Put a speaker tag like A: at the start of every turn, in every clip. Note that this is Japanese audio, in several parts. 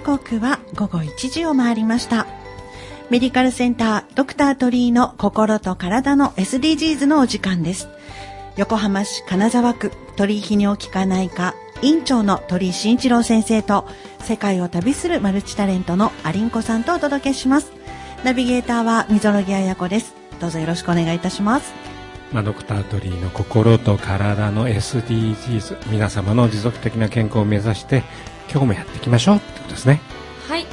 A: 時刻は午後1時を回りました。メディカルセンタードクター鳥居の心と体の SDGs のお時間です。横浜市金沢区鳥居泌尿器科内科院長の鳥居慎一郎先生と世界を旅するマルチタレントのアリンコさんとお届けします。ナビゲーターは溝呂木彩子です。どうぞよろしくお願いいたします。
B: まあ、ドクタートリーの心と体の SDGs 皆様の持続的な健康を目指して今日もやっていきましょうことですね。
C: はい。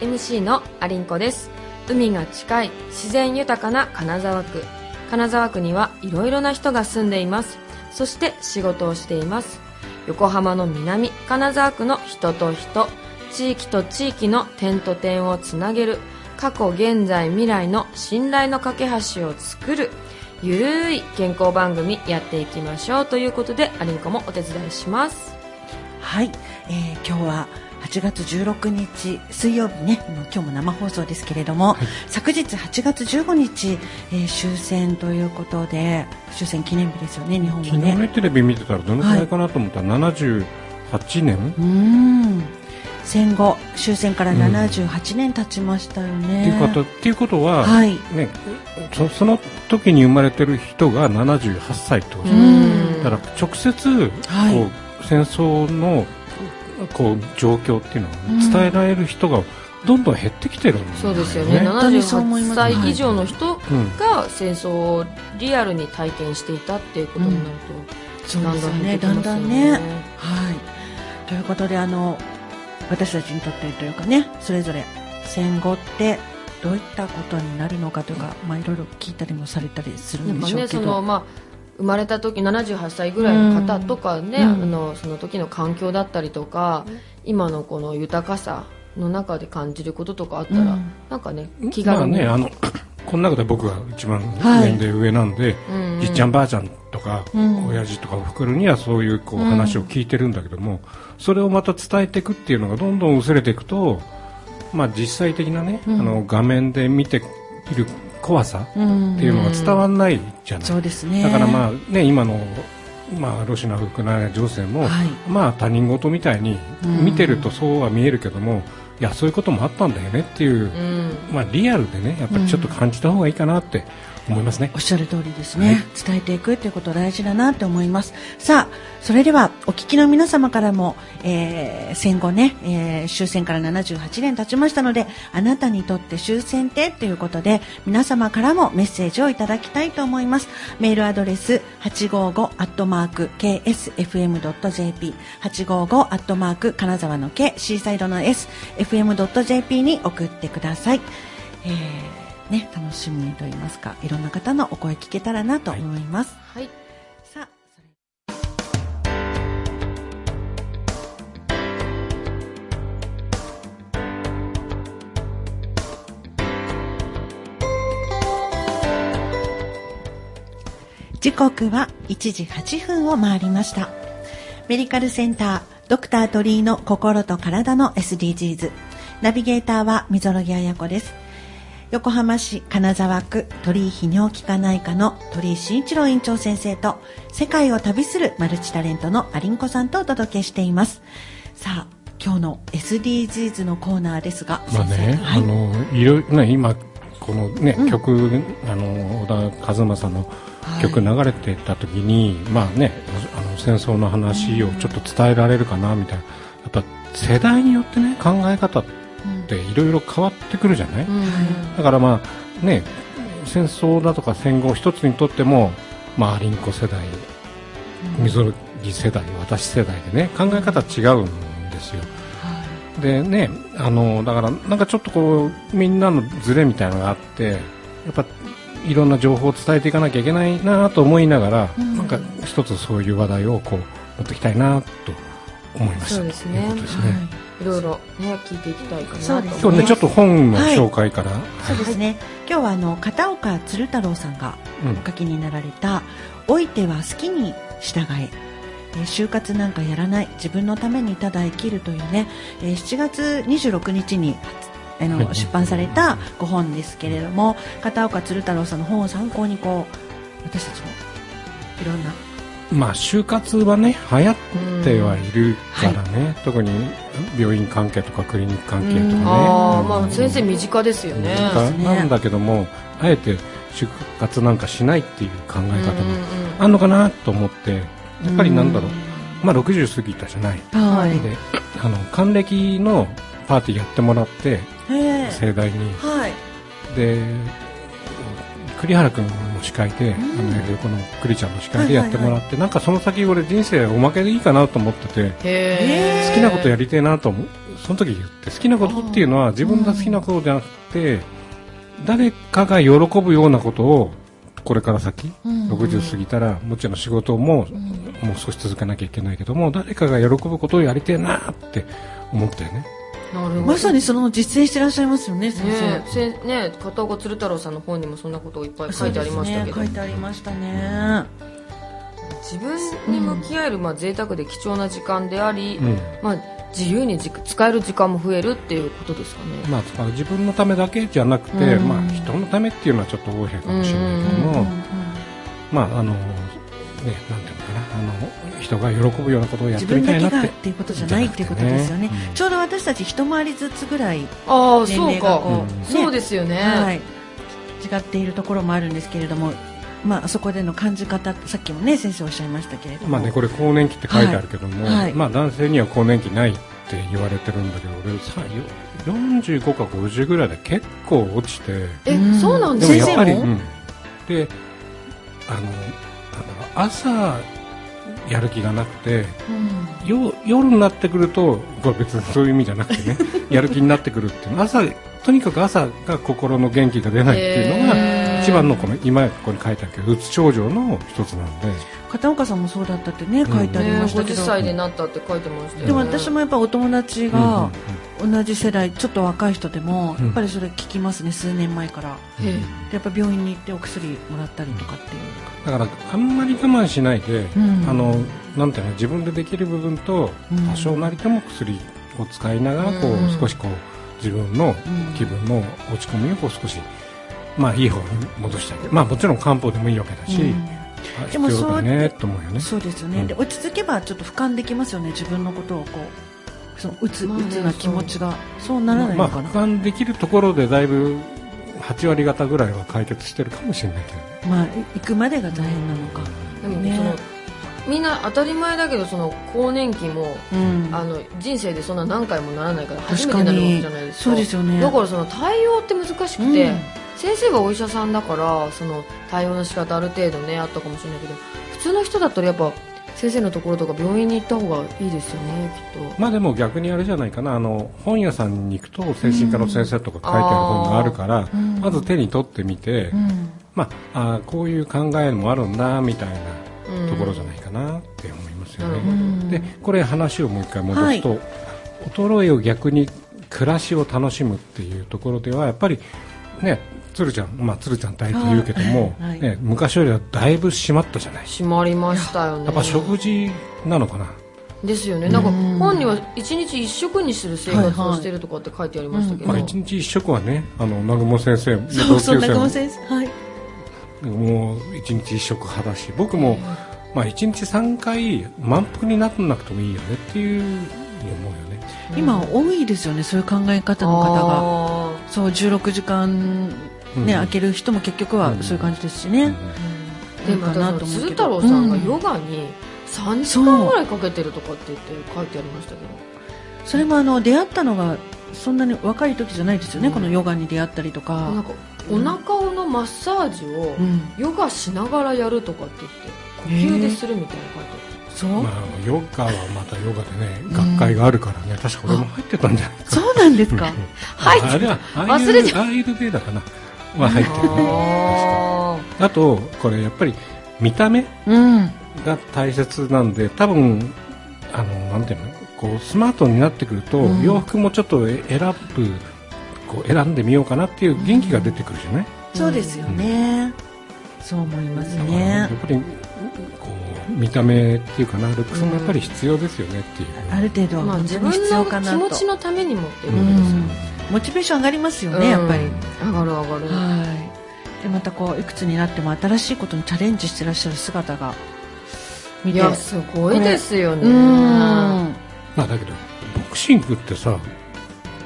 C: MC のアリンコです。海が近い自然豊かな金沢区。金沢区にはいろいろな人が住んでいます。そして仕事をしています。横浜の南金沢区の人と人。地域と地域の点と点をつなげる。過去現在未来の信頼の架け橋を作る。ゆるい健康番組やっていきましょう。ということでアリンコもお手伝いします。
A: はい、えー今日は8月16日水曜日ね、今日も生放送ですけれども、昨日8月15日、えー終戦ということで終戦記念日ですよね、日本
B: 昨
A: はね。
B: 日ねテレビ見てたらどのくらいかなと思ったら、78年？
A: うーん。戦後終戦から78年経ちましたよ
B: って
A: ね。
B: いうことっていうことは、
A: はい。
B: ね、そその時に生まれてる人が78歳ってことだから直接、
A: はい。
B: こう戦争のこう状況っていうのを
A: うん
B: 伝えられる人がどんどん減ってきてるね。
C: そうですよね
A: 本当にそう思います
C: 78歳以上の人
B: うん
C: が戦争をリアルに体験していたっていうことになると、
A: そう
C: んだ
A: んだんね。
C: ん減ってきますよね
A: はい。ということで、あの、私たちにとってというかね、それぞれ戦後ってどういったことになるのかというか、まあいろいろ聞いたりもされたりする
C: なん
A: でしょうけど。
C: そのまあ生まれた時78歳ぐらいの方とかね、
A: うん。
C: あのその時の環境だったりとか、今のこの豊かさの中で感じることとかあったら、
A: うん。
C: なんかね気
B: まあ
C: 軽に、
B: ね、あの この中で僕が一番
A: はい
B: 年齢上なんで、
C: うんうん。
B: じっちゃんばあちゃんとか、
A: うん。
B: 親父とかおふくろにはそういうこう
A: うん
B: 話を聞いてるんだけども、それをまた伝えていくっていうのがどんどん薄れていくと、まあ、実際的なね、
A: うん。
B: あの画面で見ている怖さ
A: うん。
B: っていうのが伝わらないじゃない、
A: そうですね。
B: だからまあね今の、まあ、ロシアのウクライナ情勢も、
A: はい。
B: まあ他人事みたいに
A: うん。
B: 見てるとそうは見えるけども、いやそういうこともあったんだよねっていう、
C: うん。
B: まあ、リアルでねやっぱりちょっと感じた方がいいかなって思いますね。
A: おっ。しゃる通りですね、伝えていくっていうこと大事だなって思います。さあそれではお聞きの皆様からも、えー戦後ね、えー終戦から78年経ちましたのであなたにとって終戦って？ということで皆様からもメッセージをいただきたいと思います。メールアドレス855 ksfm.jp 855アットマーク金沢の K シーサイドの S fm.jp に送ってください、えーね、楽しみにと言いますか。いろんな方のお声聞けたらなと思います、
C: はい。
A: さあそれ。時刻は1時8分を回りました。メディカルセンタードクター鳥居の心と体の SDGs ナビゲーターは溝呂木彩子です横浜市金沢区鳥居泌尿器科内科の鳥居慎一郎院長先生と世界を旅するマルチタレントのアリンコさんとお届けしています。さあ今日の SDGs のコーナーですが
B: まあね、
A: はい。
B: あのいろいろね今このね、
A: うん。
B: 曲あの小田和正の
A: はい。
B: 曲流れてた時に、まあねあの戦争の話をちょっと伝えられるかなみたいな。やっぱ世代によってね考え方っていろいろ変わってくるじゃない、
C: うん。
B: だからまあね戦争だとか戦後一つにとってもまあアリンコ世代溝木世代私世代でね考え方違うんですよ。でねあのだからなんかちょっとこうみんなのズレみたいなのがあってやっぱいろんな情報を伝えていかなきゃいけないなと思いながら、
A: うん。
B: なんか一つそういう話題をこう持っていきたいなと思いました。
C: そうですね。
B: ですね、
A: はい。
C: いろいろね聞いていきたいかなと
A: そうですね。
B: 今日ねちょっと本の紹介から、
A: そうですね、今日はあの片岡鶴太郎さんが
B: うん。
A: お書きになられた「老いては好きに従え」えー就活なんかやらない。自分のためにただ生きるというね、えー7月26日にあの
B: はい。
A: 出版されたご本ですけれども片岡鶴太郎さんの本を参考にこう私たちもいろんな
B: まあ就活はね流行ってはいるからね、特に病院関係とかクリニック関係とかね、
C: ああ、
B: うん。
C: まあ先生身近ですよね。
B: なんだけどもあえて就活なんかしないっていう考え方
C: うんうん
B: もあんのかなと思ってやっぱりなんだろう、まあ60過ぎたじゃない、
A: はい。
B: であの還暦のパーティーやってもらって盛大に。
A: はい。
B: で栗原君の司会で、
A: ん。
B: あの横の栗ちゃんの司会でやってもらって、なんかその先俺人生おまけでいいかなと思ってて。好きなことやりてえなと思うその時言って好きなことっていうのは自分が好きなことじゃなくて、誰かが喜ぶようなことをこれから先、
A: うん。
B: 60過ぎたらもちろん仕事も、もう少し続けなきゃいけないけども誰かが喜ぶことをやりてえなって思ったよね。
A: まさにその実践してらっしゃいますよね先生。
C: ねね片岡鶴太郎さんの本にもそんなことをいっぱい書いてありましたけど、
A: ね。書いてありましたね。
C: 自分に向き合える、まあ、贅沢で貴重な時間であり、
B: うん。
C: まあ、自由にじ使える時間も増えるっていうことですかね。
B: まあ、使う自分のためだけじゃなくて、
A: うん。
B: まあ、人のためっていうのはちょっと大変かもしれないけども、
A: うん。うん
B: まああのねなんていうのかなあの人が喜ぶようなことをやっ
A: 自
B: てみたいなって
A: っていうことじゃないっていうことですよね。
B: じゃなくてね
A: ちょうど私たち一回りずつぐらい
C: ああ、
A: 年
C: そうか。
A: 齢がこう、
B: うん
A: ね
C: そうですよね。
A: はい、違っているところもあるんですけれども、まあ、そこでの感じ方さっきもね先生おっしゃいましたけれども、
B: まあねこれ更年期って書いてあるけども、
A: はい。はい
B: まあ男性には更年期ないって言われてるんだけど俺さよ45か50ぐらいで結構落ちて。
C: え、
A: うん。
C: そうなんで
A: 先生
C: すか？
B: でもやっぱり、
A: も？
B: うん、であの朝やる気がなくて
A: うん。
B: よ夜になってくると別にそういう意味じゃなくてね やる気になってくるっていうの。は朝とにかく朝が心の元気が出ないっていうのが一番のこの今ここに書いてあるけどうつ症状の一つなんで
A: 片岡さんもそうだったってね書いてあり
C: ね
A: ましたけ
C: 50
A: ど、
C: 歳でなったって書いてましたよね。
A: でも私もやっぱお友達
B: うんうん
A: が同じ世代ちょっと若い人でも
B: うん
A: やっぱりそれ聞きますね数年前から。
C: へえ。
A: でやっぱ病院に行ってお薬もらったりとかっていう。
B: だからあんまり我慢しないで、
A: うん。
B: あのなんていうの自分でできる部分と
A: うん。
B: 多少なりとも薬を使いながらこう、
C: うん。
B: 少しこう自分の
A: うん。
B: 気分の落ち込みをこう少しまあいい方に戻してあげるまあもちろん漢方でもいいわけだし、
A: うん。
B: あ
A: でも
B: 必要だ
A: そう
B: ねと思うよね。
A: そうですよね、
B: うん。
A: で落ち着けばちょっと俯瞰できますよね自分のことをこう。そのうつ、
C: まあね
A: うつな気持ちが。そう。ならない
B: まあ
A: のかな、
B: 俯瞰できるところでだいぶ8割方ぐらいは解決してるかもしれないけどね。
A: まあい行くまでが大変なのか、ね
C: でもその、みんな当たり前だけどその更年期も、
A: うん。
C: あの人生でそんな何回もならないから初めてなるわけじゃないですか。
A: そうですよね。
C: だからその対応って難しくて、
A: うん
C: 先生がお医者さんだからその対応の仕方ある程度ねあったかもしれないけど普通の人だったらやっぱ先生のところとか病院に行った方がいいですよねきっと。
B: まあでも逆にあれじゃないかな。あの本屋さんに行くと精神科の先生とか書いてある本があるから、
A: うん。
B: まず手に取ってみて、
A: うん。
B: まあ、あーこういう考えもあるんだみたい
C: うん。
B: なところじゃないかなって思いますよね。
A: うん。
B: でこれ話をもう一回戻すと、衰えを逆に暮らしを楽しむっていうところではやっぱりね鶴ちゃんまあ鶴ちゃん大と言うけども、
A: はい
B: ね、昔よりはだいぶ締まったじゃない。
C: 閉まりましたよね。
B: やっぱ食事なのかな、
C: ですよね。なんか
A: うん。
C: 本には一日一食にする生活をしてるとかって書いてありましたけど、
B: まあ、一日一食はねあの南雲先生の
A: そうそう中
B: も
A: 尾先生はい。
B: もう一日一食派だし僕も、まあ、一日3回満腹にならなくてもいいよねっていうふうに思うよね。
A: 今多いですよねそういう考え方の方が。
C: が
A: そう16時間ね、
B: うん。
A: 開ける人も結局はそういう感じですしね、
C: でまたその
A: いいかなと思うけど。
C: 鶴太郎さんが
A: うん。
C: ヨガに3時間ぐらいかけてるとかって言って書いてありましたけど。
A: それもあの出会ったのがそんなに若い時じゃないですよね、
C: うん。
A: このヨガに出会ったりとか、
C: なんかお腹のマッサージを
A: うん、
C: ヨガしながらやるとかって言って呼吸でするみたいな書いて
A: そう、
B: まあ、ヨガはまたヨガでね学会があるからね、確か俺も入ってたんじゃないか
A: そうなんですか。
C: 入ってた
B: あれは
C: 忘れちゃ
B: アーユルベーダかなは入ってる。ね
C: あ
B: あとこれやっぱり見た目
A: うん。
B: が大切なんで多分あのなんていうの？こうスマートになってくると、
A: うん。
B: 洋服もちょっと選ぶこう選んでみようかなっていう元気が出てくるじゃない、
A: そうですよね、そう思います
B: だからやっ
A: ね
B: ぱりこう見た目っていうかなルックスもやっぱり必要ですよねっていう、
A: ある程度は
C: まあ、自分の気持ちのためにもっていう
A: う
C: ことですよ
A: んモチベーション上がりますよね、やっぱり。
C: うん上がる上がる。
A: はい。でまたこういくつになっても新しいことにチャレンジしてらっしゃる姿が見て
C: いやすごいですよね。
A: うん。
B: まあだけどボクシングってさ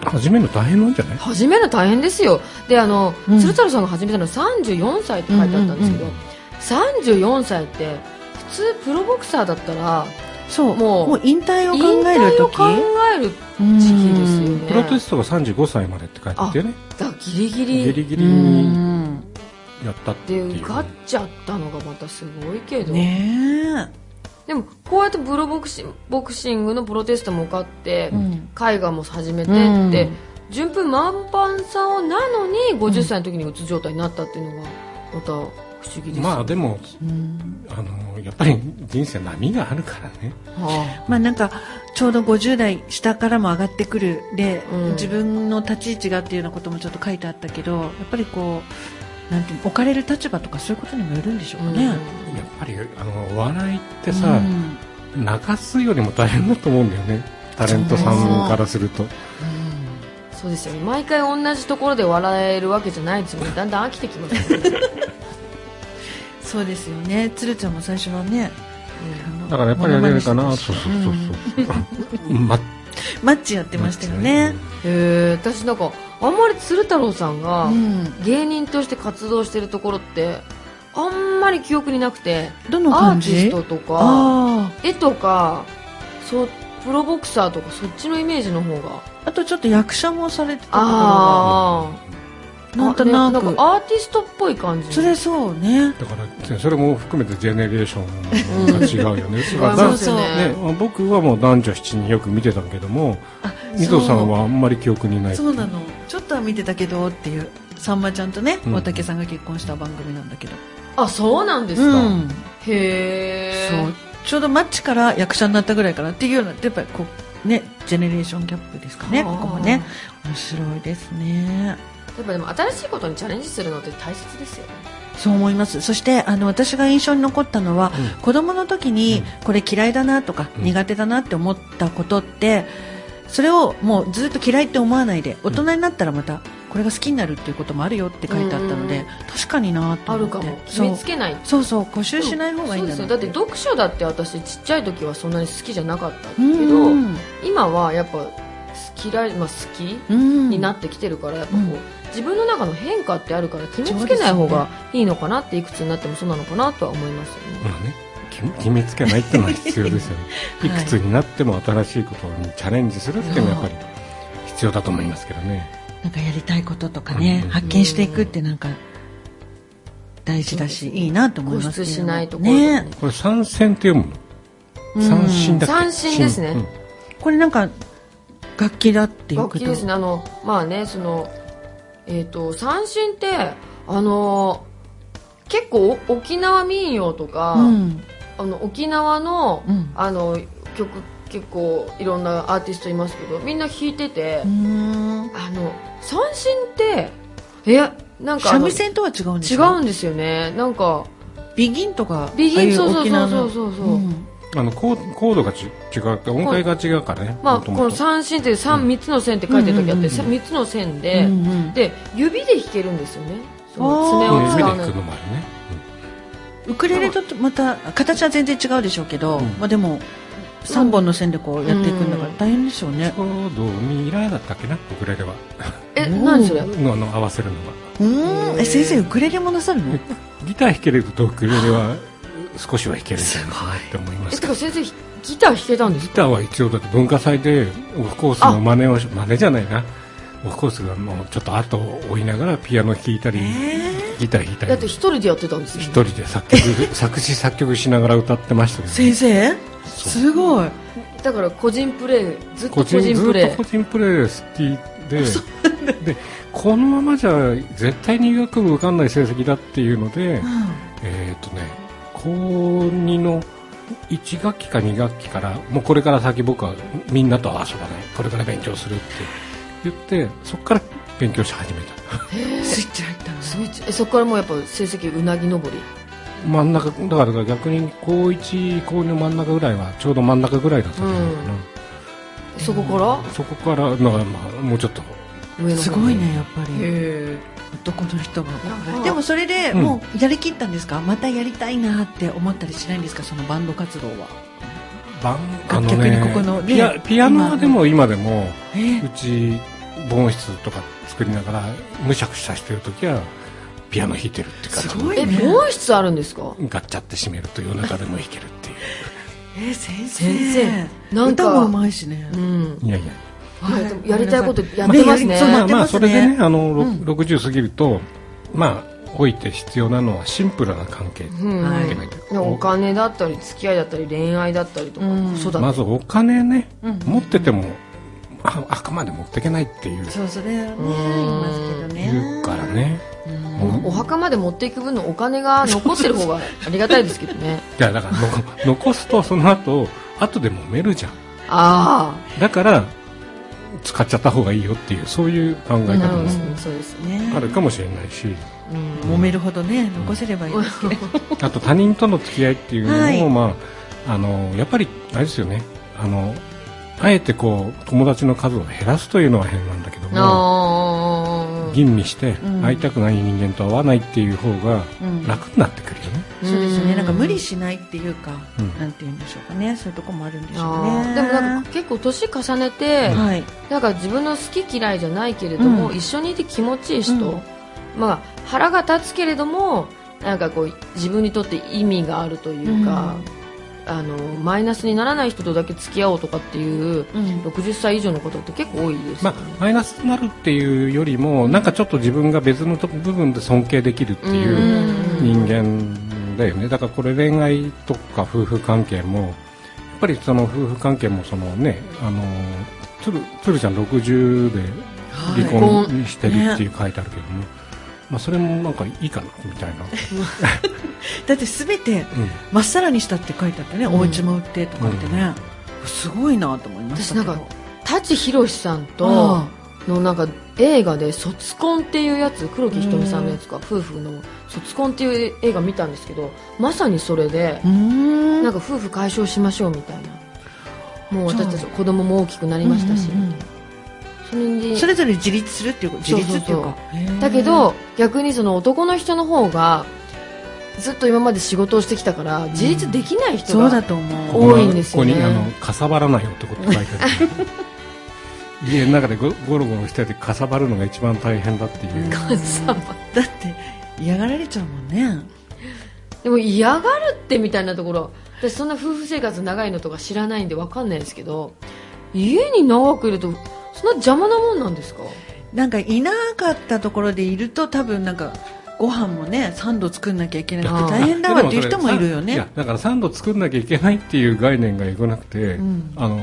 B: 始めるの大変なんじゃない？
C: 始めるの大変ですよ。であの、
A: うん。
C: 鶴太郎さんが始めたの34歳って書いてあったんですけど、
A: うん。うん。
C: 34歳って普通プロボクサーだったら
A: そう。
C: もう
A: もう引退を
C: 引
A: 考える
C: 退を
A: 時
C: 考える時期ですよね。
B: プロテストが35歳までって書いてあったよね。
C: だギリギリ。
B: ギリギリやったって
C: で
B: いう。
C: 受かっちゃったのがまたすごいけど、
A: ね
C: でもこうやってプロボクシンボクシングのプロテストも受かって、
A: え、うん。
C: 絵画も始めて
A: うん。
C: って、順風満帆さんなのに50歳の時にうつ状態になったっていうのがまた不思議ですよ
B: まあでも
A: うん。
B: あのやっぱり人生波があるからね。
C: は
A: まあなんかちょうど50代下からも上がってくるで、
C: うん。
A: 自分の立ち位置がっていうようなこともちょっと書いてあったけどやっぱりこうなんていうの置かれる立場とかそういうことにもよるんでしょうかね。
B: やっぱりあのお笑いって
A: う
B: さ、
A: ん。
B: 泣かすよりも大変だと思うんだよね。タレントさんからすると。
C: そうですよね。毎回同じところで笑えるわけじゃないですよね。だんだん飽きてきますよね、
A: そうですよね。鶴ちゃんも最初はね
B: だからやっぱりあれかなそうそうそう。そう、ま
A: マッチやってましたよね。
C: へえ私なんかあんまり鶴太郎さんが
A: うん。
C: 芸人として活動してるところってあんまり記憶になくて
A: どの
C: アーティストとか
A: あ
C: 絵とかそうプロボクサーとかそっちのイメージの方が。
A: ああとちょっと役者もされてたか
C: ああ
A: らなんとなく。
C: ねんかアーティストっぽい感じ。
A: それそうね。
B: だからそれも含めてジェネレーションが違うよね、
C: 違いますよね
B: ね僕はもう男女7人よく見てたけども
A: あ
B: 水戸さんはあんまり記憶にない。
A: そうなの。ちょっとは見てたけどっていうさんまちゃんとね
B: うん。
A: 大竹さんが結婚した番組なんだけど。
C: あそうなんですか、
A: うん。
C: へえ
A: そう。ちょうどマッチから役者になったぐらいかなっていうようなやっぱりこうねジェネレーションギャップですかね。
C: はあ。
A: ここもね面白いですね
C: やっぱでも新しいことにチャレンジするのって大切ですよね。
A: そう思います。そしてあの私が印象に残ったのは、
B: うん。
A: 子供の時にこれ嫌いだなとか、
B: うん。
A: 苦手だなって思ったことってそれをもうずっと嫌いって思わないで大人になったらまたこれが好きになるっていうこともあるよって書いてあったので、
C: うん。
A: 確かになと思って。
C: あるかも。決
A: そう。
C: めつけない。
A: そうそう固執しない方がいいんだ
C: うですよだって読書だって私ちっちゃい時はそんなに好きじゃなかったけ
A: う
C: ど
A: ん。
C: 今はやっぱ嫌い、まあ、好き
A: うん。
C: になってきてるからやっぱこう、
A: うん
C: 自分の中の変化ってあるから決めつけない方がいいのかなっていくつになってもそうなのかなとは思いますよね、
B: まあね決決めつけないっていうのは必要ですよね、い、
A: はい。
B: くつになっても新しいことにチャレンジするっていうのはやっぱり必要だと思いますけどね。
A: なんかやりたいこととかね、
B: うん
A: 発見していくってなんか大事だし、いいなと思いますけれど。も
C: 固執しないところね。
A: ね。
B: これ三線って読む
A: うん。
B: の三振だ
C: 三振ですね。
B: うん。
A: これなんか楽器だっていうこと？
C: 楽器ですね。あのまあねそのえっ、と三振ってあの結構お沖縄民謡とか、
A: うん。
C: あの沖縄の、
A: うん。
C: あの曲結構いろんなアーティストいますけどみんな弾いてて、あの三振ってえなんか
A: 三味線とは違うんです
C: 違
A: か
C: うんですよね。なんか
A: ビギンとか
C: ビギンそうそうそうそうそう。そう
A: うん
B: あのコーコードがち違うって音階が違うからね
C: まあこの三振って三三つの線って書いてる時あって、
A: うんうん
C: つの線で、
A: うんうん
C: で指で弾けるんですよね。その爪
B: うん指で
C: を使わない
B: 弾くのもあるね、
A: ウクレレとまた形は全然違うでしょうけど、
B: うん。
A: まあでも三本の線でこうやっていくんだから
C: うん。
A: 大変でしょうね。
B: コードミラーだったっけなウクレレは。
C: え
A: うん
C: 何それ？
B: のあの合わせるのは
A: うーん。え先生ウクレレもなさるの？
B: ギター弾けるとウクレレは少しは弾けるんじゃないかなって思いま
C: え
B: すけど
C: ギター弾けたんですか？
B: ギターは一応だって文化祭でオフコースの真似をし真似じゃないな。オフコースがもうちょっと後を追いながらピアノ弾いたり、ギター弾いたり。
C: だって一人でやってたんですよ、
B: 一人で作曲 作詞作曲しながら歌ってましたけど、
A: 先生？すごい。
C: だから個人プレイずっと個
B: 個人
C: プレイ。
B: っと個人プレー好きで。でこのままじゃ絶対に医学部受かんない成績だっていうので、えっ、とね高2の1学期か2学期からもうこれから先僕はみんなとは遊ばない。これから勉強するって。言ってそこから勉強し始めた。
A: スイッチ入ったの
C: スイッチ。えそこからもうやっぱ成績うなぎ登り？
B: 真ん中だから逆に高1高2の真ん中ぐらいはちょうど真ん中ぐらいだったんじゃないかな、
C: そこから？
B: そこからまあ、まあ、もうちょっと
C: 上
A: すごいねやっぱり。
C: へ
A: 男の人が。でもそれで
B: うん。
A: もうやりきったんですか、またやりたいなって思ったりしないんですか？そのバンド活動は。
B: バン
A: 楽曲にここのね
B: ピアピアノはでも今でも
A: え？ー
B: うち防音室とか作りながらむしゃくしゃしてる時はピアノ弾いてるって感じ。
C: え
A: すごいね。
C: 防音室あるんですか？
B: ガッチャって閉めると夜中でも弾けるっていう。
A: えー先生。
C: 先生。なんか
A: 歌もうまいしね、
C: うん。
B: いやいや
C: い。やりたいことやってますね。
B: まあまあそれでねあの、ろ
A: うん。
B: 60過ぎるとまあおいて必要なのはシンプルな関係。
C: うん。お金だったり付き合いだったり恋愛だったりとか
B: まずお金ね、
A: うん。
B: 持っててもああくまで持っていけないっていう。
A: そうそれはね
C: うん。
A: 言いますけどね。
B: 言うからね。
C: おお墓まで持っていく分のお金が残ってる方がありがたいですけどね。
B: いやだからの残すとその後後で揉めるじゃん。
C: あ
B: だから使っちゃった方がいいよっていうそういう考え
C: あ
B: 方も
C: なるほどそうですね。
A: ね
B: あるかもしれないし。
C: うん。
A: 揉めるほどね残せればいいですけど、
B: あと他人との付き合いっていうのも、
A: はい。
B: まああのやっぱりあれですよね。あのあえてこう友達の数を減らすというのは変なんだけども吟味して
A: うん。
B: 会いたくない人間と会わないっていう方が
A: うん。
B: 楽になってくるよね、
A: そうですよね。
C: うん。
A: なんか無理しないっていうか、
B: うん。
A: なんて言うんでしょうかね。そういうとこもあるんでしょう
C: あ
A: ね
C: ー。でもなんか結構年重ねて、
A: はい。
C: なんか自分の好き嫌いじゃないけれども、
A: うん。
C: 一緒にいて気持ちいい人、
A: うん。
C: まあ腹が立つけれどもなんかこう自分にとって意味があるというか、あのマイナスにならない人とだけ付き合おうとかっていう
A: うん。
C: 60歳以上のことって結構多いですね、
B: あ、マイナスになるっていうよりもなんかちょっと自分が別のと部分で尊敬できるっていう人間だよね。だからこれ恋愛とか夫婦関係もやっぱりその夫婦関係もそのねあのつるつるちゃん60で
A: はい。
B: 離婚してるっていう書いてあるけども、まあ、それもなんかいいかなみたいな、
A: だって全て
B: うん。
A: まっさらにしたって書いてあってね、
C: うん。
A: お家も売ってとかってね、すごいなと思いましたけど。
C: 私なんか舘ひろしさんと
A: あ
C: のなんか映画で「卒婚」っていうやつ黒木瞳さんのやつか夫婦の「卒婚」っていう映画見たんですけどまさにそれで
A: うーん。
C: なんか夫婦解消しましょうみたいな。もう私たち子供も大きくなりましたし、
A: うんうんうん。
C: それに
A: それぞれ自立するっていうこと自立っていうか。
C: だけど逆にその男の人の方がずっと今まで仕事をしてきたから自立できない人
A: そうだ
C: が
A: と思う。
B: ここ
C: 多いんですよね。
B: ここにあのかさばらない男って書いてある 家の中でゴゴロゴロしててかさばるのが一番大変だっていう、
C: かさば
A: だって嫌がられちゃうもんね。
C: でも嫌がるってみたいなところ。私そんな夫婦生活長いのとか知らないんでわかんないですけど。家に長くいるとそんな邪魔なもんなんですか？
A: なんかいなかったところでいると多分なんかご飯もね3度作んなきゃいけなくて大変だわっていう人もいるよ
B: いや
A: ね
B: だから3度作んなきゃいけないっていう概念がよくなくて、
A: ん。
B: あの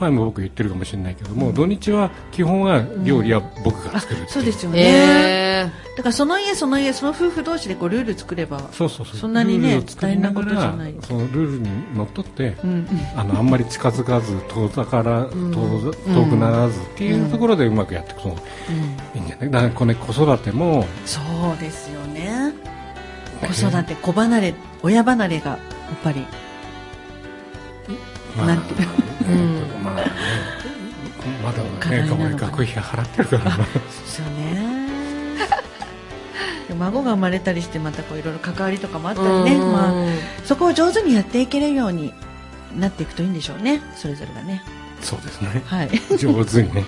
B: 前も僕言ってるかもしれないけども、土日は基本は料理は僕が作るっていう、
A: そうですよね、
C: へ
A: だからその家その家その夫婦同士でこうルール作れば
B: そうそうそう。
A: そんなにね大変な
B: ら
A: ことじゃない。
B: そのルールにのっとって、
A: うんうん。
B: あのあんまり近づかず遠ざから、
C: ん。
B: 遠ざ遠くならずっていうところでうまくやっていく。といいんじゃない？だからこれ子育ても
A: そうですよね。子育て子離れ親離れがやっぱり
B: まあ
A: なんていう
C: うん。
B: まあねまだ
A: 課
B: ね。学費払ってるからな
A: ですよねで孫が生まれたりしてまたこういろいろ関わりとかもあったりね、
C: うん
A: まあ、そこを上手にやっていけるようになっていくといいんでしょうね。それぞれがね。
B: そうですね。
A: はい。
B: 上手にね、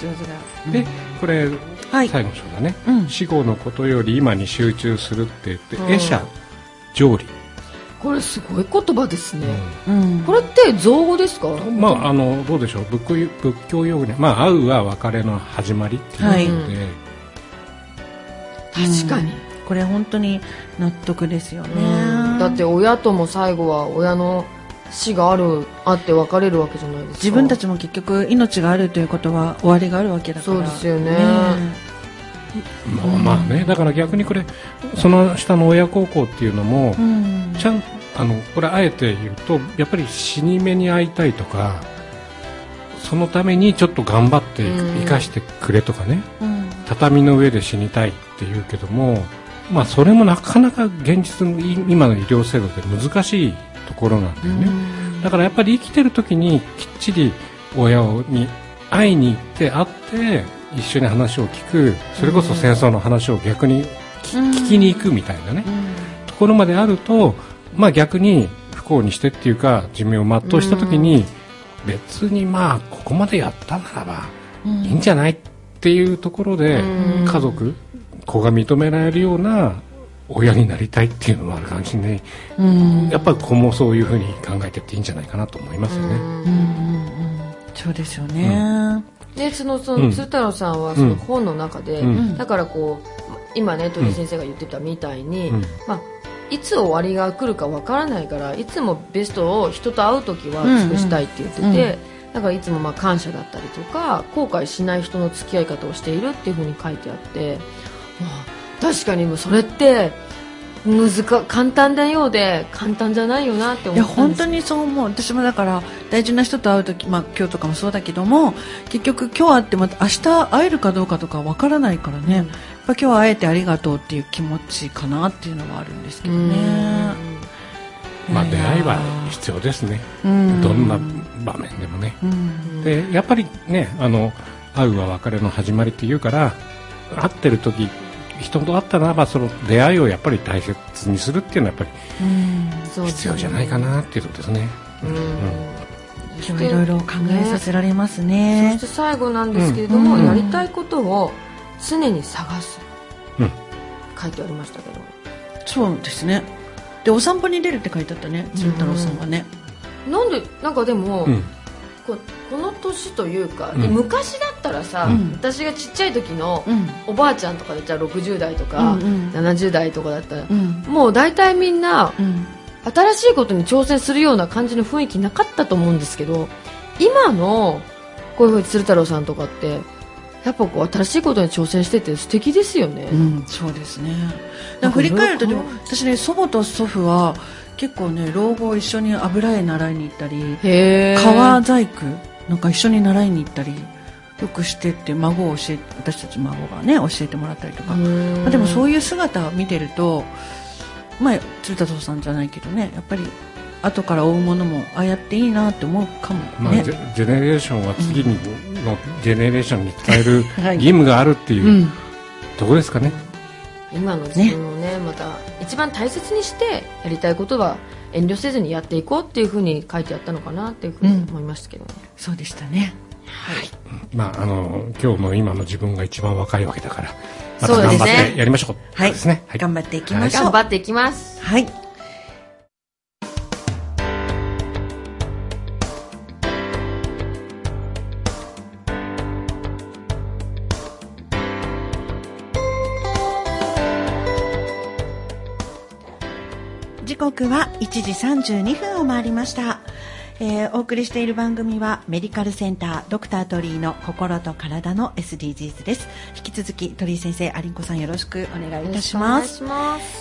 A: 上手が
B: はい、でこれ、
A: はい。
B: 最後の章だね、
A: うん。
B: 死後のことより今に集中するって言って、
C: うん。
B: 会釈浄理、
C: これすごい言葉ですね、
A: うん。
C: これって造語ですか？
B: まああのどうでしょう？仏教仏教用語にまあ会うは別れの始まりっていうことで、
C: 確かに、
A: これ本当に納得ですよね、
C: うん。だって親とも最後は親の死があるあって別れるわけじゃないですか。
A: 自分たちも結局命があるということは終わりがあるわけだから
C: そうですよね
B: まあまあねだから逆にこれその下の親孝行っていうのも、
A: うん。
B: ちゃんあのこれあえて言うとやっぱり死に目に会いたいとかそのためにちょっと頑張って
C: うん。
B: 生かしてくれとかね、
A: うん。
B: 畳の上で死にたいって言うけども、まあ、それもなかなか現実のい今の医療制度で難しいところなんだよね、だからやっぱり生きてる時にきっちり親に会いに行って会って一緒に話を聞くそれこそ戦争の話を逆に聞,、きに行くみたいなね、
A: うん。
B: ところまであると、まあ、逆に不幸にしてっていうか寿命を全うした時に、別にまあここまでやったならば
A: うん。
B: いいんじゃないっていうところで、
C: うん。
B: 家族子が認められるような親になりたいっていうのもあるかもしれない、
A: うん。
B: やっぱり子もそういうふうに考えてっていいんじゃないかなと思いますよね。
A: うんうんうんそうですよね。
C: でそのそ
B: うん。
C: の鶴太郎さんはその本の中で、
B: うん。
C: だからこう今ね鳥居先生が言ってたみたいに、
B: うん。
C: まあ、いつ終わりが来るかわからないからいつもベストを人と会う時は尽くしたいって言ってて、
A: うん。うん
C: だからいつもまあ感謝だったりとか後悔しない人の付き合い方をしているっていうふうに書いてあって、まあ確かにもうそれって難か簡単なようで簡単じゃないよなって思っ
A: 本当にそう思う。私もだから大事な人と会う時、まあ、今日とかもそうだけども結局今日会っても明日会えるかどうかとかわからないからね、やっぱ今日会えてありがとうっていう気持ちかなっていうのはあるんですけどね、
B: まあ、出会いは
A: や
B: 必要ですね、
A: うん。
B: どんな場面でもね。
A: うん。
B: でやっぱりねあの会うは別れの始まりっていうから会ってる時人と会ったならばその出会いをやっぱり大切にするっていうのはやっぱり必要じゃないかなっていうことですね。
C: うん。
A: 今日はいろいろ考えさせられます
C: そ
A: ね
C: して最後なんですけれども、
A: うん。
C: やりたいことを常に探す、
B: うん。
C: 書いてありましたけど。
A: そうですね。でお散歩に出るって書いてあったね鶴太郎さんはね、
C: なんでなんかでも、
B: うん
C: ここの年というか、
B: うん。
C: 昔だったらさ、
A: うん。
C: 私がちっちゃい時の
A: うん。
C: おばあちゃんとかでじゃあ60代とか、
A: うんうん。
C: 70代とかだったら、
A: うん。
C: もう大体みんな
A: うん。
C: 新しいことに挑戦するような感じの雰囲気なかったと思うんですけど今のこういうふうに鶴太郎さんとかってやっぱこう新しいことに挑戦してて素敵ですよね、
A: うん、そうですね。振り返るとでも私ね祖母と祖父は結構ね老後一緒に油絵習いに行ったり
C: へえ
A: 革細工なんか一緒に習いに行ったりよくしてって孫を教え私たち孫がね教えてもらったりとか、まあ、でもそう
C: いう
A: 姿を見てるとまあ鶴田さんじゃないけどねやっぱり後から追うものもああやっていいなって思うかも
B: まあ、
A: ね
B: ジ。ェジェネレーションは次にのジェネレーションに伝える
A: はい。
B: 義務があるっていう、
A: うん。
B: ところですかね。
C: 今の自分をね。また一番大切にしてやりたいことは遠慮せずにやっていこうっていうふうに書いてあったのかなっていうふうに思いましたけどね、
A: そうでしたね。
B: まあ、あの今日の今の自分が一番若いわけだからまた頑張ってやりましょう。
A: はい、
B: ですね。はい。
A: 頑張っていきましょう。
C: 頑張っていきます。
A: はい。刻は1時32分を回りました。えーお送りしている番組はメディカルセンタードクタートリーの心と体の SDGs です。引き続き鳥居先生、アリンコさんよろしくお願いいたします。
C: し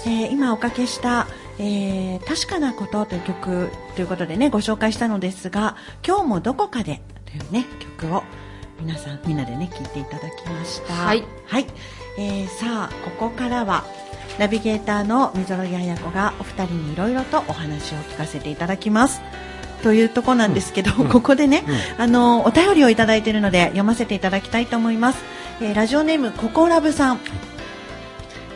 A: えー今おかけした、えー確かなことという曲ということでねご紹介したのですが今日もどこかでというね曲を皆さんみんなでね聴いていただきました
C: はい、
A: はいえーさあここからはナビゲーターの溝呂彩子がお二人にいろいろとお話を聞かせていただきます。というところなんですけど、
B: うん。
A: ここでね、
B: うん。
A: あのお便りをいただいているので読ませていただきたいと思います、えーラジオネームココラブさん、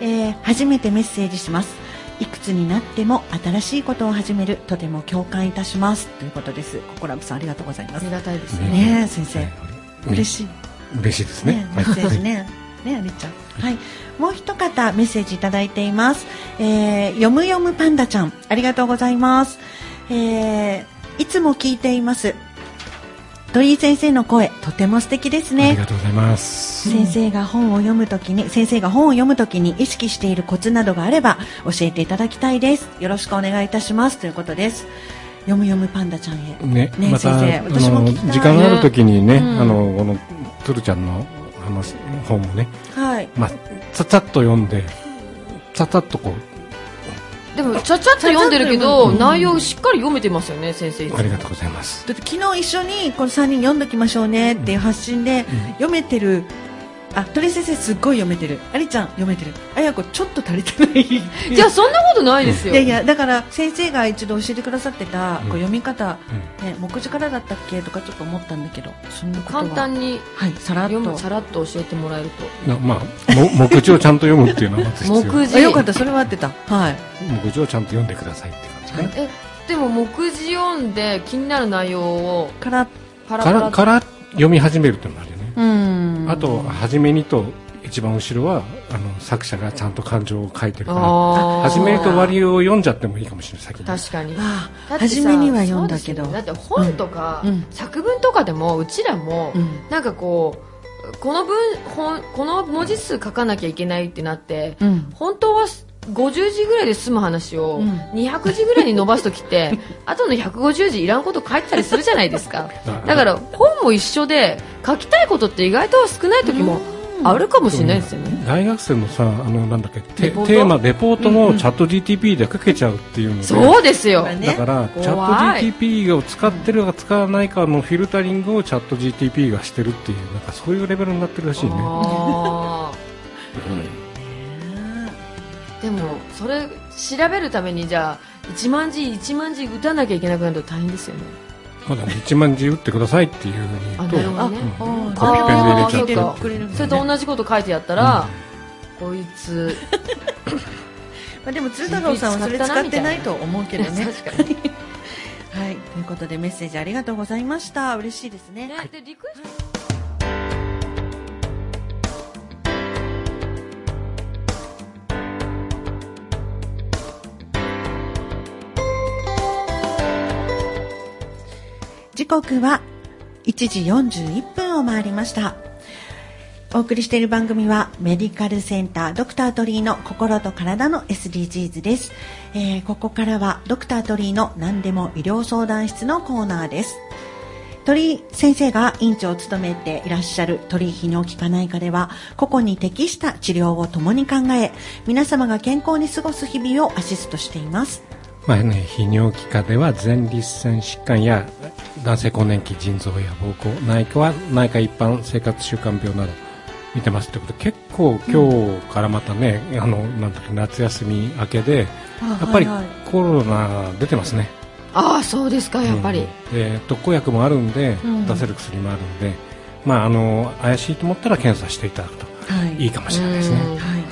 A: えー初めてメッセージします。いくつになっても新しいことを始めるとても共感いたします。ということです。ココラブさんありがとうございます。
C: ありがたいです。ね
A: ねえ先生。嬉しい。
B: 嬉しいですね。
A: ね、メッセージね。ね、ありちゃん。はい。もう一方メッセージいただいています。えー、よむよむパンダちゃん、ありがとうございます。えー、いつも聞いています。鳥居先生の声、とても素敵です
B: あり
A: ね。
B: がとうございます。
A: 先生が本を読むときに、先生が本を読むときに意識しているコツなどがあれば教えていただきたいです。よろしくお願いいたします。ということです。よむよむパンダちゃんへ。
B: ね、
A: ね
B: また、
A: 先生
B: あ
A: 私も
B: 時間があるときにね、
A: うん
B: あの、この、つるちゃんの話、本もね、
A: はい。
B: まあ、ちゃちゃっと読んで、ちゃちゃっとこ
C: でもちゃちゃっと読んでるけど、
A: うん。
C: 内容しっかり読めてますよね先生。
B: う、ありがとうございます。
A: だって昨日一緒にこの3人読んどきましょうねっていう発信で、読めてるあ鳥先生すっごい読めてる。ありちゃん読めてる。あやこちょっと足りてない。
C: じゃあそんなことないですよ。
A: いやいやだから先生が一度教えてくださってた、
B: うん。
A: こう読み方、
B: うん。
A: ね、目次からだったっけとかちょっと思ったんだけどそんなことは。
C: 簡単に
A: はいさらっと。
C: さらっと教えてもらえると。
B: なまあも 目次をちゃんと読むっていうのはまず必要。
C: 目次。
A: あよかったそれは合ってた。はい。
B: 目次をちゃんと読んでくださいって感じね、
C: えでも目次読んで気になる内容を
A: から
C: パラパラ
B: からから読み始めるっていうのもあるあと初めにと一番後ろはあの作者がちゃんと感情を書いてるから初めと終わりを読んじゃってもいいかもしれない。
C: 確かに。
A: 初めには読んだけど。
C: だって本とか、
A: うん。うん。
C: 作文とかでもうちらも、
A: うん。
C: なんかこうこの文本この文字数書かなきゃいけないってなって、
A: うん。
C: 本当は50字ぐらいで済む話を
A: うん。
C: 200字ぐらいに伸ばす時って あとの150字いらんこと書いてたりするじゃないですか。だから本も一緒で書きたいことって意外と少ない時もあるかもしれないですよね。
B: 大学生のさあのなんだっけテ
C: ート？
B: テーマレポートもチャット GTP で書けちゃうっていうので、
C: そうですよ、
A: ね。
B: だからチャット GTP を使ってるか使わないかのフィルタリングをチャット GTP がしてるっていうなんかそういうレベルになってるらしいね。
C: あーでもそれ調べるためにじゃあ1万字1万字打たなきゃいけなくなると大変ですよね。
B: まだね。1万字打ってくださいっていうふうに
C: あ
B: 言うとうん。
A: ー
B: コピペで入れちゃって。
C: そうか。
A: くれ
C: それと同じこと書いてやったら、こいつ。
A: まあ、でも鶴太郎さんはそれ使ってないと思うけどね。
C: 確かに。
A: はい。ということでメッセージありがとうございました。嬉しいですね。
C: ねで
A: 時刻は1時41分を回りました。お送りしている番組はメディカルセンタードクタートリーの心と体の SDGs です、えーここからはドクタートリーの何でも医療相談室のコーナーです。鳥居先生が院長を務めていらっしゃる鳥居泌尿器科内科では個々に適した治療を共に考え皆様が健康に過ごす日々をアシストしています。
B: まあね、泌尿器科では前立腺疾患や男性更年期腎臓や膀胱内科は内科一般生活習慣病など見てますってことで結構今日からまたね、あのなんだろう夏休み明けでやっぱりコロナ出てますね。
C: ああそうですかやっぱり、
B: うん。で特効薬もあるんで、
A: うん。
B: 出せる薬もあるんでまああの怪しいと思ったら検査していただくと
A: はい。
B: いいかもしれないですね。
C: うん。
A: はい。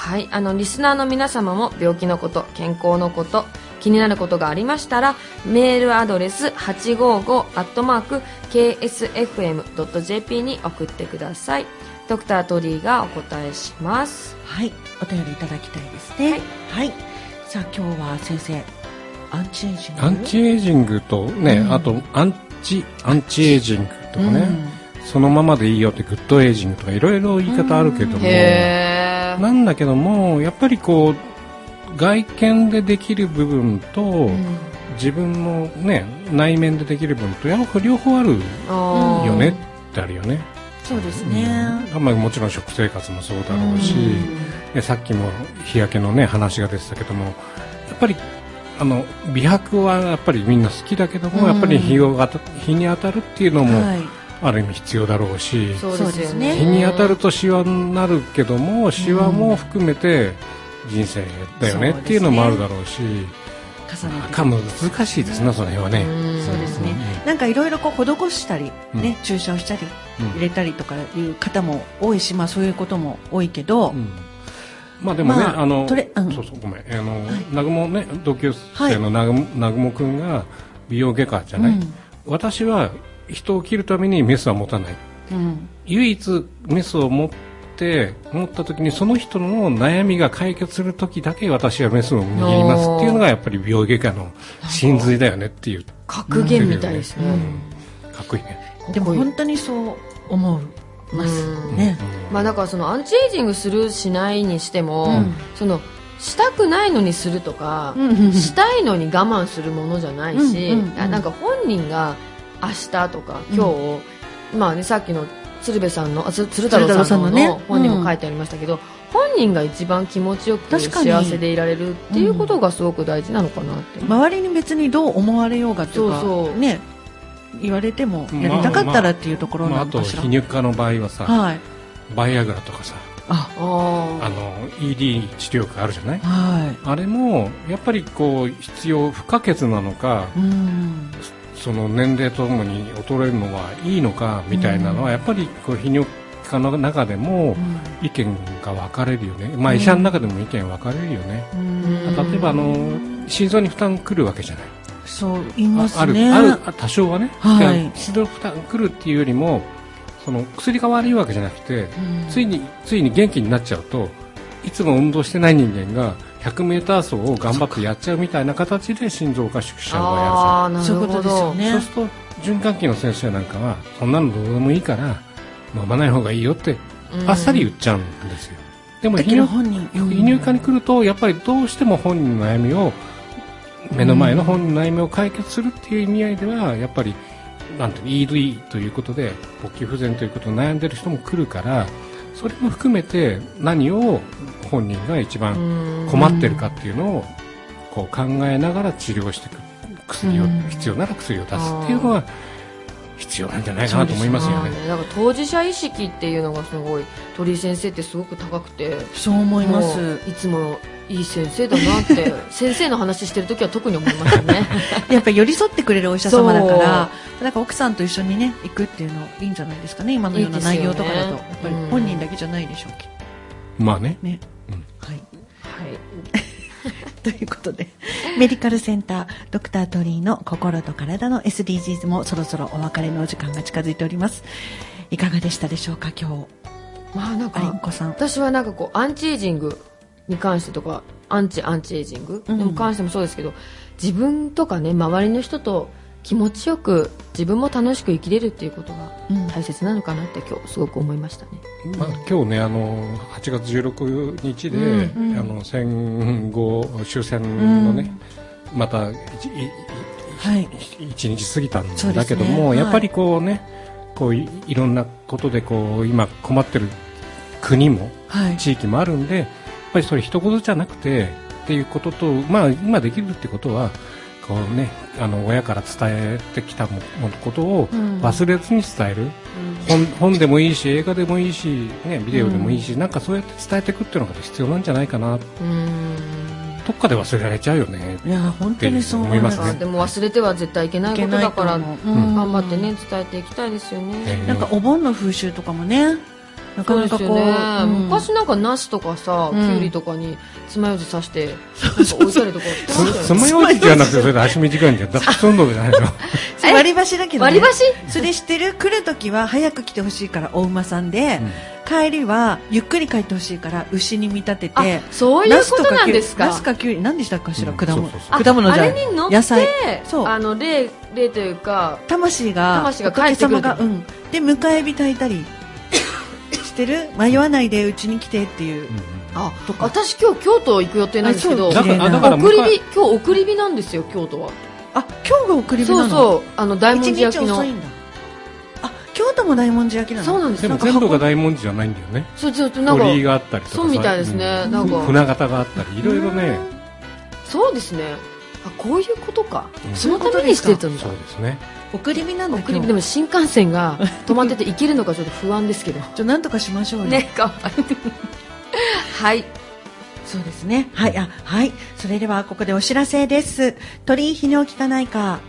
C: はい、あのリスナーの皆様も病気のこと健康のこと気になることがありましたらメールアドレス 855-ksfm.jp に送ってください。ドクター鳥居がお答えします。
A: はい、お便りいただきたいですね。
C: はい。
A: はい。さあ今日は先生、アンチエイジング？
B: アンチエイジングとね、
A: うん。
B: あとアンチアンチエイジングとかね、そのままでいいよってグッドエイジングとかいろいろ言い方あるけども、
C: へえ
B: なんだけどもやっぱりこう外見でできる部分と、自分のね内面でできる部分とやっぱ両方あるよねってあるよね、
A: そうですね。
B: うん。まあ、もちろん食生活もそうだろうし、
C: うん。
B: でさっきも日焼けのね話が出てたけどもやっぱりあの美白はやっぱりみんな好きだけども、
A: うん。
B: やっぱり日を日に当たるっていうのも
A: はい。
B: ある意味必要だろうし、
C: そうですよね。
B: 日に当たるとシワになるけどもシワも含めて人生だよねっていうのもあるだろうし。か難しいですねその辺はね、
C: うん
A: そうですね。
B: うん。
A: なんかいろいろこう施したり、
B: うん。
A: ね、注射をしたり、
B: うん。
A: 入れたりとかいう方も多いし、まあそういうことも多いけど、
B: うん。まあでもね、
A: まあ
B: あのそうそうごめん。あの、
A: はい。
B: 南雲ね同級生の南雲南雲君が美容外科じゃない、
A: うん。
B: 私は人を切るためにメスは持たない。
A: うん。
B: 唯一メスを持って持った時にその人の悩みが解決する時だけ私はメスを握りますっていうのがやっぱり美容外科の真髄だよねっていう。
C: 格言みたいですね、
B: うん。かっこいいね、
A: でも本当にそう思います
C: うん。
A: ね。
C: まあ、だからそのアンチエイジングするしないにしても、
A: うん。
C: そのしたくないのにするとか、
A: うん。
C: したいのに我慢するものじゃないし、
A: うん。うん。うん。
C: あなんか本人が明日とか今日、まあね、さっきの鶴瓶さんのあつ鶴太郎さんの
A: ね。
C: 本にも書いてありましたけど、本人が一番気持ちよく
A: 確かに。
C: 幸せでいられるっていうことがすごく大事なのかなって、
A: 周りに別にどう思われようがっていうか
C: そうそう。
A: ね言われてもやりたかったらっていうところ
B: まあ、あと
A: なのかしら、
B: 皮肉科の場合はさ、
A: はい。
B: バイアグラとかさ
A: あ。
B: あ
C: あ
B: の ED 治療薬あるじゃない？
A: は
B: あれもやっぱりこう必要不可欠なのか
A: いうん
B: その年齢とともに衰えるのはいいのかみたいなのはやっぱりこう泌尿器科の中でも意見が分かれるよね、まあ、医者の中でも意見分かれるよね、
A: うん。
B: 例えばあの心臓に負担くるわけじゃない。
A: そう言います
B: あある
A: ね
B: あるあ多少はね、
A: はい。
B: 心臓負担くるっていうよりもその薬が悪いわけじゃなくて、
A: うん。
B: ついについに元気になっちゃうといつも運動してない人間が 100m 走を頑張ってやっちゃうみたいな形で心臓が縮小をやる
C: ああな
A: そういうこと
C: るほど
A: ですよね。
B: そうすると循環器の先生なんかはそんなのどうでもいいから飲まない方がいいよってあっさり言っちゃうんですよ、でも
A: だけ
B: 泌尿
A: ど本人
B: 泌尿科に来るとやっぱりどうしても本人の悩みを目の前の本人の悩みを解決するっていう意味合いではやっぱりなんていうの ED ということで勃起不全ということで悩んでる人も来るからそれも含めて何を本人が一番困ってるかっていうのをこう考えながら治療していく。薬を
A: うん。
B: 必要なら薬を出すっていうのは必要なんじゃないかなと思いますよね。
C: あーなんか当事者意識っていうのがすごい鳥居先生ってすごく高くて。
A: そう思います。
C: いつもいい先生だなって 先生の話してる時は特に思いましたね。
A: やっぱり寄り添ってくれるお医者様だからなんか奥さんと一緒にね行くっていうのいいんじゃないですかね今のような内容とかだと。
C: いい
A: やっぱり本人だけじゃないでしょうけど
B: まあね。
A: ね、
B: うん。
A: はい。
C: はい
A: ということでメディカルセンタードクタートリーの心と体の SDGs もそろそろお別れのお時間が近づいております。いかがでしたでしょうか今日。
C: まあなんか
A: こさん。
C: 私はなんかこうアンチエイジングに関してとかアンチアンチエイジング
A: うん。
C: にも関してもそうですけど、自分とかね周りの人と気持ちよく自分も楽しく生きれるっていうことが
A: うん。
C: 大切なのかなって今日すごく思いましたね。
B: まあ、今日ねあの8月16日で、
C: うん
A: うん。
B: あの戦後終戦のね、またいい
A: はい。
B: 一日過ぎたんだけども、
A: はい。
B: やっぱりこうねこういいろんなことでこう今困ってる国も
A: はい。
B: 地域もあるんでやっぱりそれ一言じゃなくてっていうことと、まあ、今できるってことはこう、ね、あの親から伝えてきたもことを
A: うん。
B: 忘れずに伝える、本本でもいいし映画でもいいし、ね、ビデオでもいいし、なんかそうやって伝えていくっていうのが必要なんじゃないかな。
C: うん。
B: どっかで忘れられちゃうよね。
A: いや本当にそう思います。
B: ね。
C: でも忘れては絶対いけないことだから頑張ってね伝えていきたいですよね。
B: えー
A: なんかお盆の風習とかもねなか
C: そう
A: なかこう、
C: ですよね、
A: うん。
C: 昔なんかナスとかさ、
A: うん。
C: キュウリとかに爪楊枝刺して置いたりとか
B: 爪楊枝じゃなくてそれで足短いんじゃ んだからそういうの。じゃないの
A: 割り箸だけど、ね、
C: 割り箸？
A: それ知ってる？来る時は早く来てほしいからお馬さんで、帰りはゆっくり帰ってほしいから牛に見立て
C: あ
A: て
C: そういうことなんですか？
A: ナスかキュウリ何でしたかしら、
B: うん
A: 果物。
B: そうそうそう。
A: 果物じゃ
C: あれに乗って
A: 野菜。そう。
C: あの霊霊というか
A: 魂が
C: 魂が帰ってくる
A: うん。で迎え火炊いたりしてる？迷わないでうちに来てっていう、
C: あ私今日京都行く予定なんですけど送り火今日送り火なんですよ京都は。
A: あ今日が送り火なの？
C: そうそう。あの大文
A: 一
C: 字焼きの。
A: 京都も大文字焼きなの？
C: そうなんです。よ
B: でも全部が大文字じゃないんだよね。
C: そうちょっとなんか
B: 鳥居があったりとかさ。
C: そうみたいですね。
B: うん
C: なん。か
B: 船形があったりいろいろね。
C: そうですねあこういうことか、
B: うん。
C: そのためにしてたんだ
B: そうですね。
A: 送り火なんだ
C: 送り
A: 今日。
C: 火でも新幹線が 止まってて行けるのかちょっと不安ですけど。
A: じゃあなんとかしましょうよ。
C: ねかわいいはい。
A: そうですね。はい、あ、はい。それでは、ここでお知らせです。鳥居泌尿器科内科。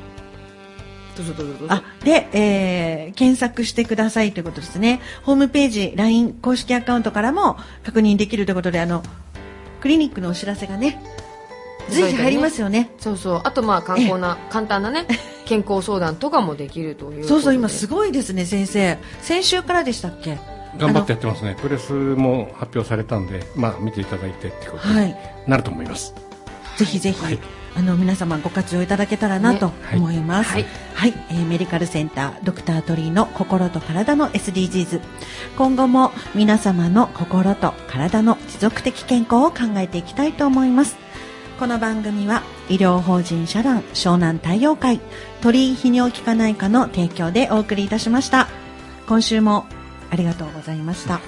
C: どうぞどうぞどうぞ。
A: あ、で、えー、検索してくださいということですね。ホームページ、LINE 公式アカウントからも確認できるということで、あの、クリニックのお知らせがね、随時入りますよね。
C: そうそうあとまあ観光な簡単なね 健康相談とかもできるという
A: そうそう、今
C: す
A: すごいですね、先生。先週からでしたっけ？
B: 頑張ってやってますねプレスも発表されたんでまあ見ていただいてってことに
A: はい。
B: なると思います
A: ぜひぜひ、
B: はい
A: あの皆様ご活用いただけたらなと
B: はい
A: 思います。
C: はい
A: はい、えーメディカルセンタードクタートリーの心と体の SDGs。今後も皆様の心と体の持続的健康を考えていきたいと思います。この番組は医療法人社団湘南太陽会鳥居泌尿器科内科の提供でお送りいたしました。今週も
B: ありがとうございました。